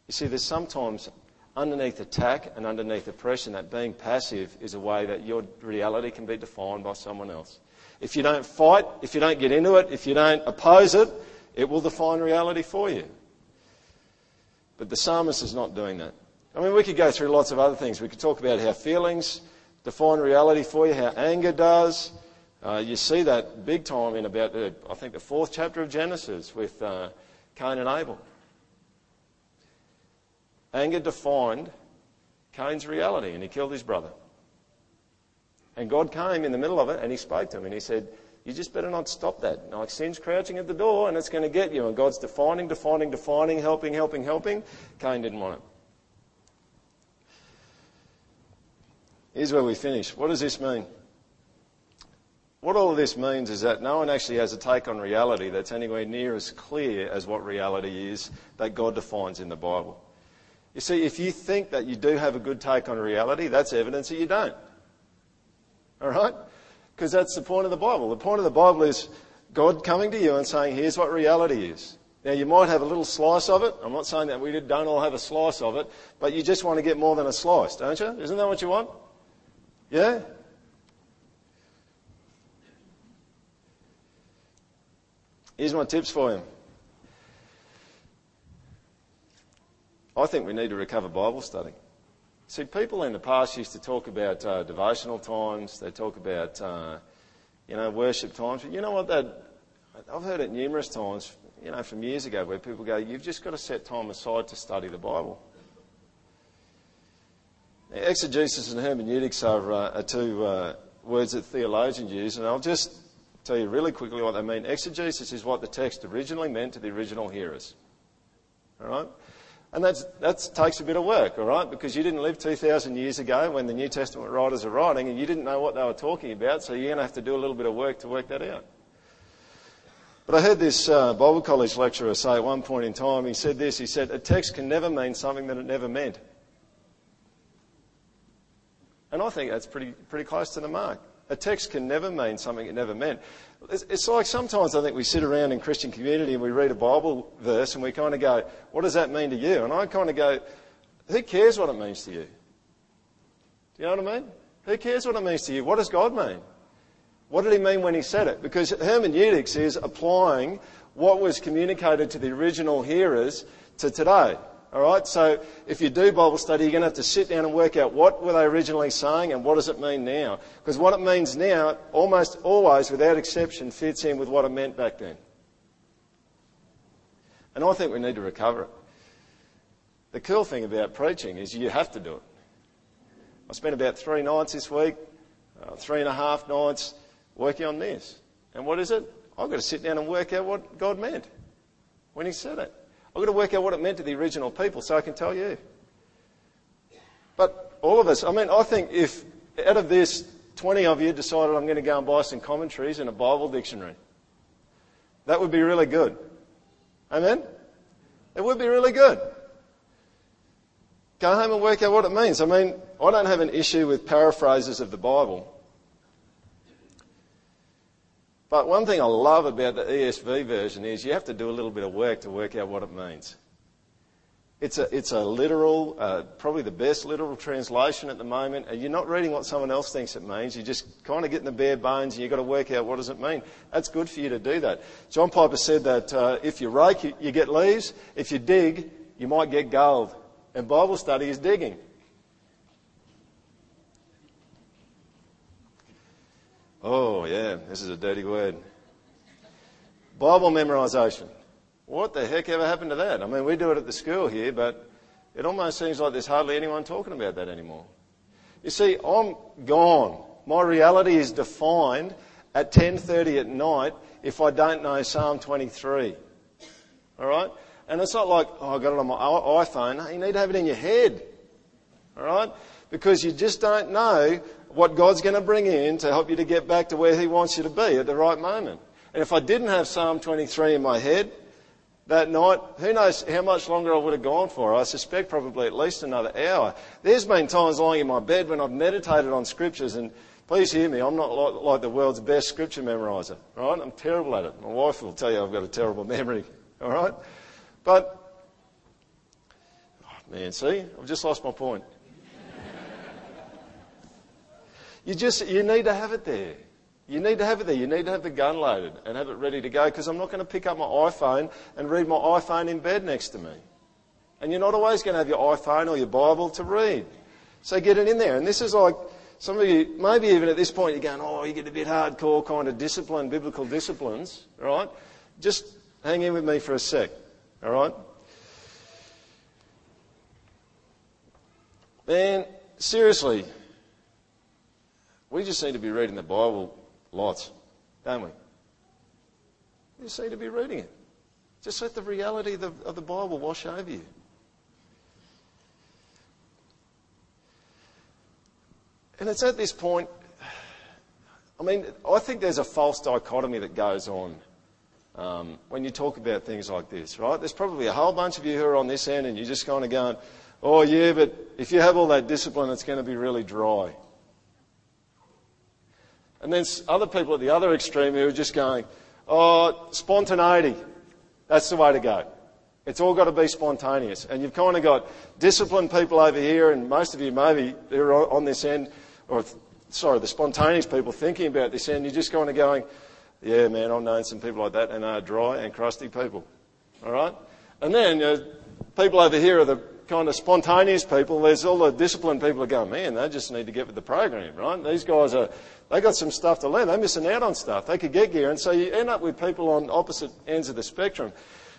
You see, there's sometimes underneath attack and underneath oppression that being passive is a way that your reality can be defined by someone else. If you don't fight, if you don't get into it, if you don't oppose it, it will define reality for you. But the psalmist is not doing that. I mean, we could go through lots of other things. We could talk about how feelings define reality for you, how anger does. Uh, you see that big time in about, I think, the fourth chapter of Genesis with uh, Cain and Abel. Anger defined Cain's reality, and he killed his brother. And God came in the middle of it, and he spoke to him, and he said, you just better not stop that. Like sin's crouching at the door and it's going to get you. And God's defining, defining, defining, helping, helping, helping. Cain didn't want it. Here's where we finish. What does this mean? What all of this means is that no one actually has a take on reality that's anywhere near as clear as what reality is that God defines in the Bible. You see, if you think that you do have a good take on reality, that's evidence that you don't. All right? Because that's the point of the Bible. The point of the Bible is God coming to you and saying, here's what reality is. Now, you might have a little slice of it. I'm not saying that we don't all have a slice of it, but you just want to get more than a slice, don't you? Isn't that what you want? Yeah? Here's my tips for you. I think we need to recover Bible study. See, people in the past used to talk about uh, devotional times. They talk about, uh, you know, worship times. But you know what? That I've heard it numerous times, you know, from years ago, where people go, "You've just got to set time aside to study the Bible." Now, exegesis and hermeneutics are, uh, are two uh, words that theologians use, and I'll just tell you really quickly what they mean. Exegesis is what the text originally meant to the original hearers. All right? And that takes a bit of work, all right? Because you didn't live 2,000 years ago when the New Testament writers are writing and you didn't know what they were talking about, so you're going to have to do a little bit of work to work that out. But I heard this uh, Bible college lecturer say at one point in time, he said this, he said, a text can never mean something that it never meant. And I think that's pretty, pretty close to the mark. A text can never mean something it never meant. It's like sometimes I think we sit around in Christian community and we read a Bible verse and we kind of go, what does that mean to you? And I kind of go, who cares what it means to you? Do you know what I mean? Who cares what it means to you? What does God mean? What did he mean when he said it? Because hermeneutics is applying what was communicated to the original hearers to today. All right, so if you do Bible study, you're going to have to sit down and work out what were they originally saying and what does it mean now. Because what it means now, almost always, without exception, fits in with what it meant back then. And I think we need to recover it. The cool thing about preaching is you have to do it. I spent about three nights this week, uh, three and a half nights, working on this. And what is it? I've got to sit down and work out what God meant when He said it. I've got to work out what it meant to the original people so I can tell you. But all of us, I mean, I think if out of this, 20 of you decided I'm going to go and buy some commentaries and a Bible dictionary, that would be really good. Amen? It would be really good. Go home and work out what it means. I mean, I don't have an issue with paraphrases of the Bible. But one thing I love about the ESV version is you have to do a little bit of work to work out what it means. It's a, it's a literal, uh, probably the best literal translation at the moment. And you're not reading what someone else thinks it means. You're just kind of getting the bare bones and you've got to work out what does it mean. That's good for you to do that. John Piper said that uh, if you rake, you, you get leaves. If you dig, you might get gold. And Bible study is digging. Oh, yeah, this is a dirty word. Bible memorization. What the heck ever happened to that? I mean, we do it at the school here, but it almost seems like there's hardly anyone talking about that anymore. You see, I'm gone. My reality is defined at 10:30 at night if I don't know Psalm 23. All right? And it's not like, oh, I got it on my iPhone. No, you need to have it in your head. All right? Because you just don't know what God's going to bring in to help you to get back to where He wants you to be at the right moment. And if I didn't have Psalm 23 in my head, that night. Who knows how much longer I would have gone for? I suspect probably at least another hour. There's been times lying in my bed when I've meditated on scriptures and please hear me, I'm not like, the world's best scripture memorizer, right? I'm terrible at it. My wife will tell you I've got a terrible memory, alright? But, oh man, see, I've just lost my point. You just, you need to have it there. You need to have it there. You need to have the gun loaded and have it ready to go because I'm not going to pick up my iPhone and read my iPhone in bed next to me. And you're not always going to have your iPhone or your Bible to read. So get it in there. And this is like, some of you, maybe even at this point, you're going, oh, you get a bit hardcore kind of discipline, biblical disciplines, right? Just hang in with me for a sec, all right? Man, seriously, we just need to be reading the Bible Lots, don't we? You just need to be reading it. Just let the reality of the, of the Bible wash over you. And it's at this point, I mean, I think there's a false dichotomy that goes on um, when you talk about things like this, right? There's probably a whole bunch of you who are on this end and you're just kind of going, oh, yeah, but if you have all that discipline, it's going to be really dry. And then other people at the other extreme who are just going, oh, spontaneity. That's the way to go. It's all got to be spontaneous. And you've kind of got disciplined people over here, and most of you maybe they're on this end, or sorry, the spontaneous people thinking about this end. You're just kind of going, yeah, man, I've known some people like that, and they're dry and crusty people. All right? And then you know, people over here are the kind of spontaneous people. There's all the disciplined people who go, man, they just need to get with the program, right? These guys are they got some stuff to learn. They're missing out on stuff. They could get gear. And so you end up with people on opposite ends of the spectrum.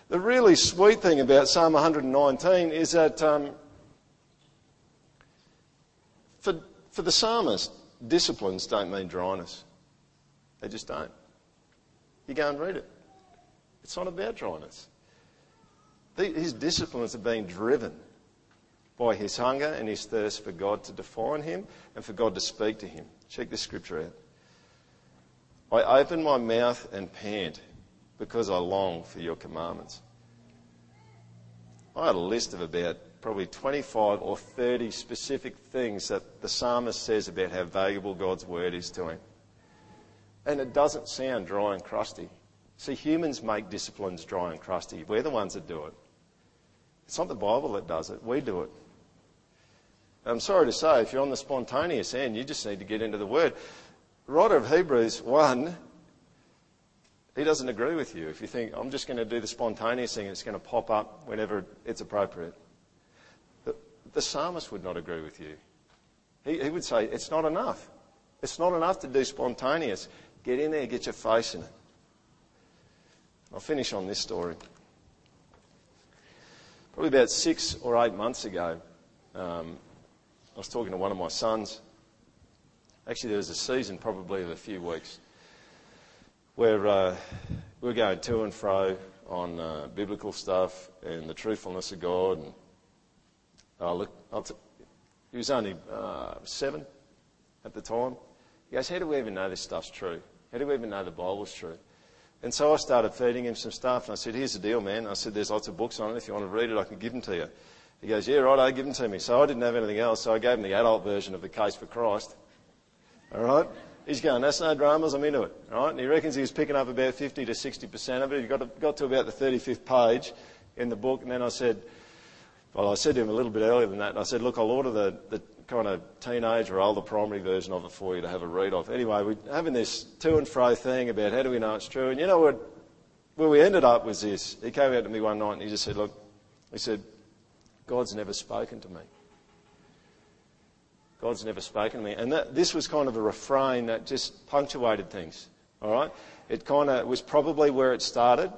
The really sweet thing about Psalm 119 is that um, for, for the psalmist, disciplines don't mean dryness. They just don't. You go and read it. It's not about dryness. His disciplines are being driven by his hunger and his thirst for God to define him and for God to speak to him. Check this scripture out. I open my mouth and pant because I long for your commandments. I had a list of about probably 25 or 30 specific things that the psalmist says about how valuable God's word is to him. And it doesn't sound dry and crusty. See, humans make disciplines dry and crusty. We're the ones that do it. It's not the Bible that does it, we do it. I'm sorry to say, if you're on the spontaneous end, you just need to get into the Word. Writer of Hebrews 1, he doesn't agree with you if you think, I'm just going to do the spontaneous thing and it's going to pop up whenever it's appropriate. The, the psalmist would not agree with you. He, he would say, it's not enough. It's not enough to do spontaneous. Get in there, get your face in it. I'll finish on this story. Probably about six or eight months ago, um, was talking to one of my sons. Actually, there was a season, probably of a few weeks, where uh, we were going to and fro on uh, biblical stuff and the truthfulness of God. And uh, look, t- he was only uh, seven at the time. He goes, "How do we even know this stuff's true? How do we even know the Bible's true?" And so I started feeding him some stuff, and I said, "Here's the deal, man." I said, "There's lots of books on it. If you want to read it, I can give them to you." He goes, Yeah, right, I give them to me. So I didn't have anything else, so I gave him the adult version of the case for Christ. All right? He's going, that's no dramas, I'm into it. All right? And he reckons he was picking up about 50 to 60% of it. He got to, got to about the 35th page in the book, and then I said, well, I said to him a little bit earlier than that, and I said, look, I'll order the, the kind of teenage or older primary version of it for you to have a read of. Anyway, we're having this to and fro thing about how do we know it's true. And you know what? Where we ended up was this. He came out to me one night and he just said, look, he said, God's never spoken to me. God's never spoken to me. And that, this was kind of a refrain that just punctuated things. All right? It kind of was probably where it started.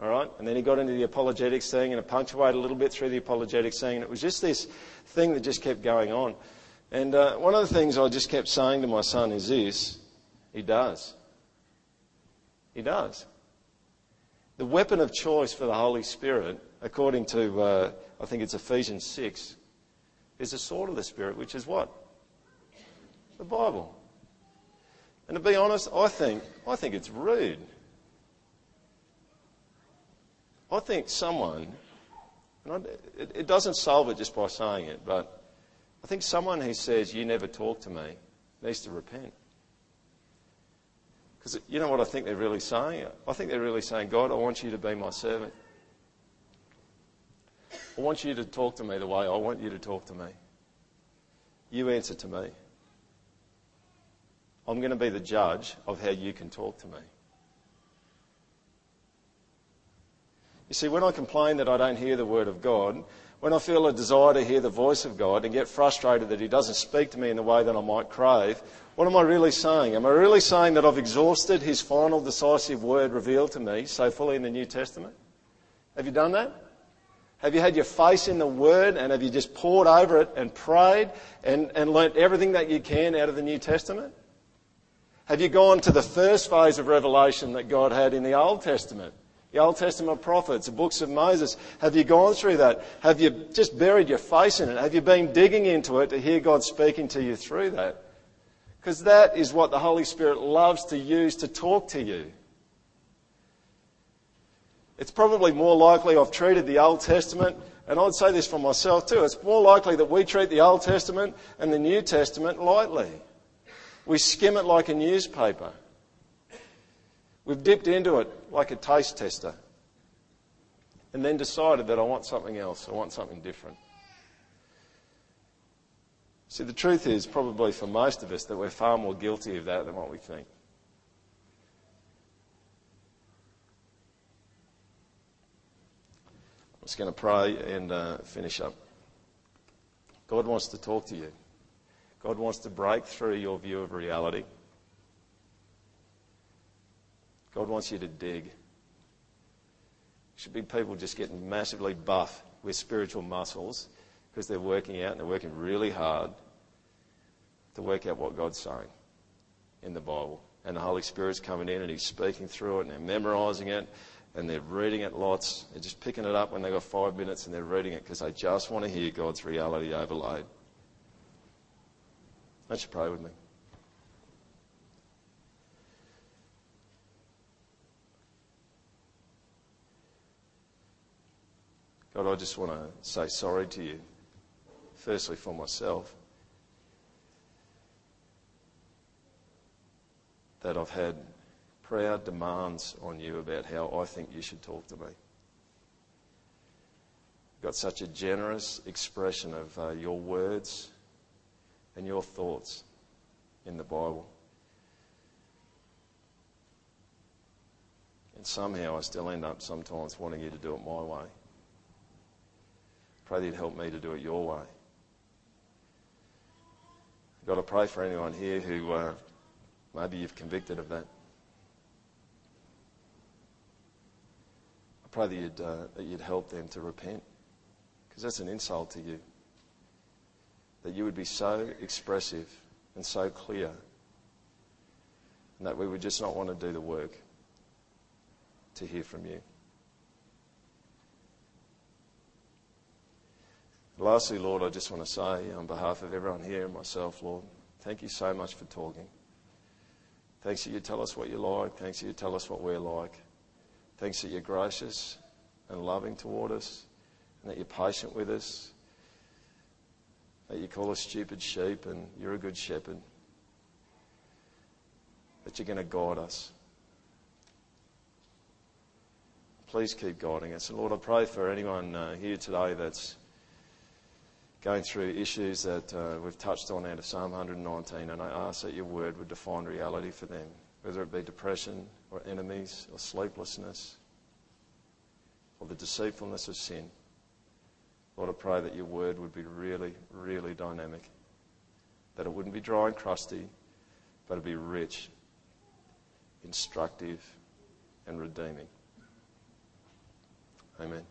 All right? And then he got into the apologetics thing and it punctuated a little bit through the apologetics thing. And it was just this thing that just kept going on. And uh, one of the things I just kept saying to my son is this He does. He does. The weapon of choice for the Holy Spirit, according to, uh, I think it's Ephesians 6, is the sword of the Spirit, which is what? The Bible. And to be honest, I think, I think it's rude I think someone, and it, it doesn't solve it just by saying it, but I think someone who says, You never talk to me, needs to repent. Because you know what I think they're really saying? I think they're really saying, God, I want you to be my servant. I want you to talk to me the way I want you to talk to me. You answer to me. I'm going to be the judge of how you can talk to me. You see, when I complain that I don't hear the word of God, when I feel a desire to hear the voice of God and get frustrated that He doesn't speak to me in the way that I might crave, what am I really saying? Am I really saying that I've exhausted His final decisive word revealed to me so fully in the New Testament? Have you done that? Have you had your face in the Word and have you just poured over it and prayed and, and learnt everything that you can out of the New Testament? Have you gone to the first phase of revelation that God had in the Old Testament? The Old Testament prophets, the books of Moses. Have you gone through that? Have you just buried your face in it? Have you been digging into it to hear God speaking to you through that? Because that is what the Holy Spirit loves to use to talk to you. It's probably more likely I've treated the Old Testament, and I'd say this for myself too, it's more likely that we treat the Old Testament and the New Testament lightly. We skim it like a newspaper. We've dipped into it like a taste tester and then decided that I want something else, I want something different. See, the truth is, probably for most of us, that we're far more guilty of that than what we think. Just going to pray and uh, finish up. God wants to talk to you. God wants to break through your view of reality. God wants you to dig. Should be people just getting massively buff with spiritual muscles because they're working out and they're working really hard to work out what God's saying in the Bible. And the Holy Spirit's coming in and He's speaking through it and they're memorizing it and they're reading it lots. They're just picking it up when they've got five minutes and they're reading it because they just want to hear God's reality overlaid. Don't you pray with me? God, I just want to say sorry to you. Firstly, for myself. That I've had proud demands on you about how I think you should talk to me. Got such a generous expression of uh, your words and your thoughts in the Bible. And somehow I still end up sometimes wanting you to do it my way. Pray that you'd help me to do it your way. I've got to pray for anyone here who uh, maybe you've convicted of that. Pray that you'd, uh, that you'd help them to repent because that's an insult to you. That you would be so expressive and so clear and that we would just not want to do the work to hear from you. Lastly, Lord, I just want to say on behalf of everyone here and myself, Lord, thank you so much for talking. Thanks that you tell us what you like. Thanks that you tell us what we're like. Thanks that you're gracious and loving toward us and that you're patient with us. That you call us stupid sheep and you're a good shepherd. that you're going to guide us. Please keep guiding us. And Lord, I pray for anyone uh, here today that's going through issues that uh, we've touched on out of Psalm 119, and I ask that your word would define reality for them, whether it be depression or enemies or sleeplessness or the deceitfulness of sin. Lord, I pray that your word would be really, really dynamic, that it wouldn't be dry and crusty, but it'd be rich, instructive, and redeeming. Amen.